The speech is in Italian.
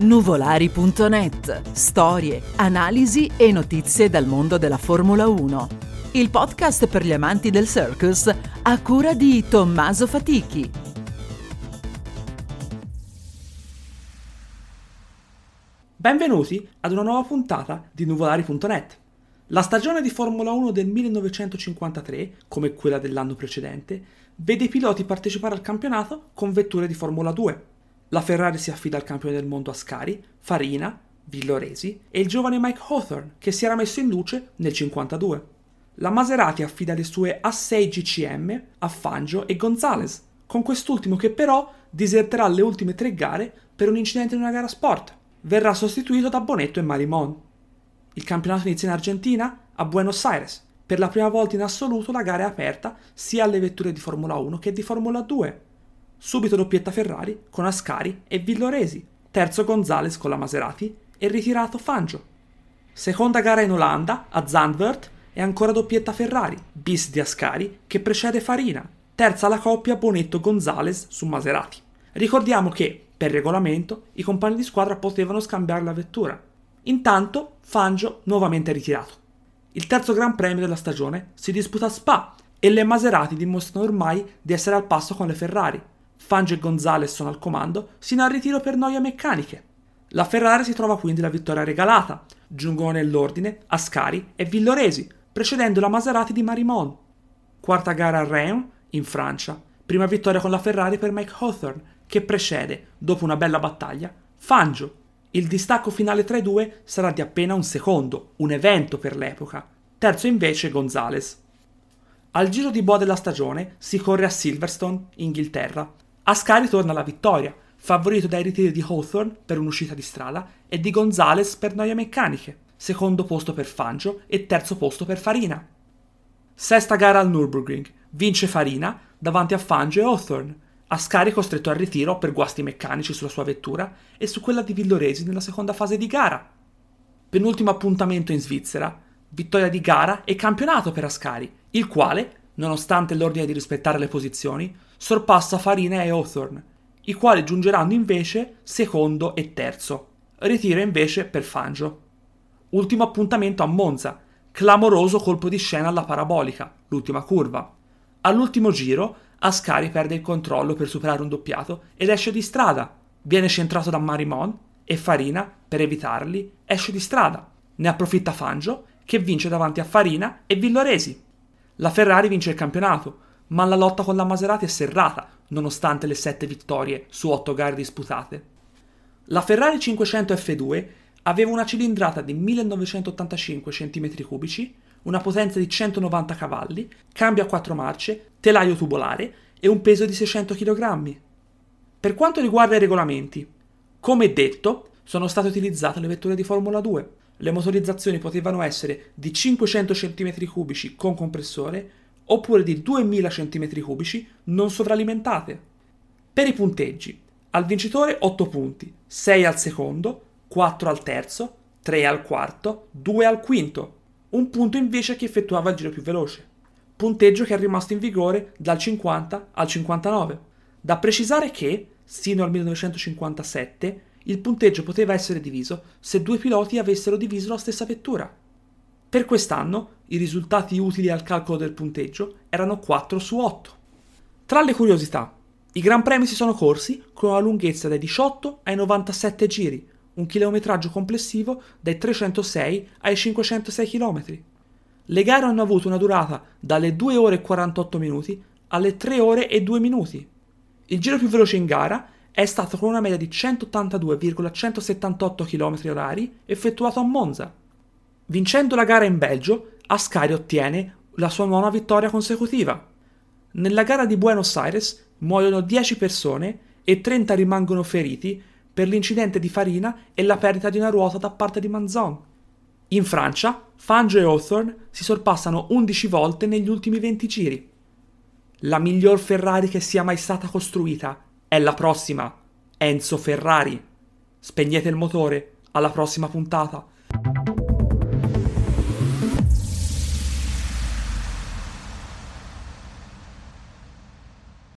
Nuvolari.net. Storie, analisi e notizie dal mondo della Formula 1. Il podcast per gli amanti del circus a cura di Tommaso Fatichi. Benvenuti ad una nuova puntata di Nuvolari.net. La stagione di Formula 1 del 1953, come quella dell'anno precedente, vede i piloti partecipare al campionato con vetture di Formula 2. La Ferrari si affida al campione del mondo Ascari, Farina, Villoresi e il giovane Mike Hawthorne, che si era messo in luce nel 52. La Maserati affida le sue A6 GCM a Fangio e Gonzales, con quest'ultimo che però diserterà le ultime tre gare per un incidente in una gara sport. Verrà sostituito da Bonetto e Marimon. Il campionato inizia in Argentina, a Buenos Aires. Per la prima volta in assoluto la gara è aperta sia alle vetture di Formula 1 che di Formula 2. Subito doppietta Ferrari con Ascari e Villoresi, terzo Gonzales con la Maserati e ritirato Fangio. Seconda gara in Olanda, a Zandvoort, e ancora doppietta Ferrari, bis di Ascari che precede Farina, terza la coppia Bonetto-Gonzales su Maserati. Ricordiamo che, per regolamento, i compagni di squadra potevano scambiare la vettura, Intanto Fangio nuovamente ritirato. Il terzo Gran Premio della stagione si disputa a Spa e le Maserati dimostrano ormai di essere al passo con le Ferrari. Fangio e Gonzales sono al comando sino al ritiro per noie meccaniche. La Ferrari si trova quindi la vittoria regalata. Giungono nell'ordine Ascari e Villoresi, precedendo la Maserati di Marimon. Quarta gara a Reims, in Francia. Prima vittoria con la Ferrari per Mike Hawthorne, che precede, dopo una bella battaglia, Fangio, il distacco finale tra i due sarà di appena un secondo, un evento per l'epoca. Terzo invece Gonzales. Al giro di boa della stagione si corre a Silverstone, Inghilterra. Ascari torna alla vittoria, favorito dai ritiri di Hawthorne per un'uscita di strada e di Gonzales per noie meccaniche, secondo posto per Fangio e terzo posto per Farina. Sesta gara al Nürburgring, vince Farina davanti a Fangio e Hawthorne, Ascari costretto al ritiro per guasti meccanici sulla sua vettura e su quella di Villoresi nella seconda fase di gara. Penultimo appuntamento in Svizzera, vittoria di gara e campionato per Ascari, il quale, nonostante l'ordine di rispettare le posizioni, sorpassa Farina e Hawthorne, i quali giungeranno invece secondo e terzo. Ritiro invece per Fangio. Ultimo appuntamento a Monza, clamoroso colpo di scena alla parabolica, l'ultima curva. All'ultimo giro Ascari perde il controllo per superare un doppiato ed esce di strada. Viene centrato da Marimon e Farina, per evitarli, esce di strada. Ne approfitta Fangio, che vince davanti a Farina e Villoresi. La Ferrari vince il campionato, ma la lotta con la Maserati è serrata, nonostante le sette vittorie su otto gare disputate. La Ferrari 500 F2 aveva una cilindrata di 1985 cm3, una potenza di 190 cavalli, cambio a quattro marce, telaio tubolare e un peso di 600 kg. Per quanto riguarda i regolamenti, come detto, sono state utilizzate le vetture di Formula 2. Le motorizzazioni potevano essere di 500 cm3 con compressore oppure di 2000 cm3 non sovralimentate. Per i punteggi, al vincitore 8 punti, 6 al secondo, 4 al terzo, 3 al quarto, 2 al quinto, un punto invece a chi effettuava il giro più veloce. Punteggio che è rimasto in vigore dal 50 al 59. Da precisare che, sino al 1957, il punteggio poteva essere diviso se due piloti avessero diviso la stessa vettura. Per quest'anno i risultati utili al calcolo del punteggio erano 4 su 8. Tra le curiosità, i Gran Premi si sono corsi con una lunghezza dai 18 ai 97 giri, un chilometraggio complessivo dai 306 ai 506 km. Le gare hanno avuto una durata dalle 2 ore e 48 minuti alle 3 ore e 2 minuti. Il giro più veloce in gara è stato con una media di 182,178 km h effettuato a Monza. Vincendo la gara in Belgio, Ascari ottiene la sua nuova vittoria consecutiva. Nella gara di Buenos Aires muoiono 10 persone e 30 rimangono feriti per l'incidente di Farina e la perdita di una ruota da parte di Manzon. In Francia, Fangio e Hawthorne si sorpassano 11 volte negli ultimi 20 giri. La miglior Ferrari che sia mai stata costruita è la prossima, Enzo Ferrari. Spegnete il motore, alla prossima puntata.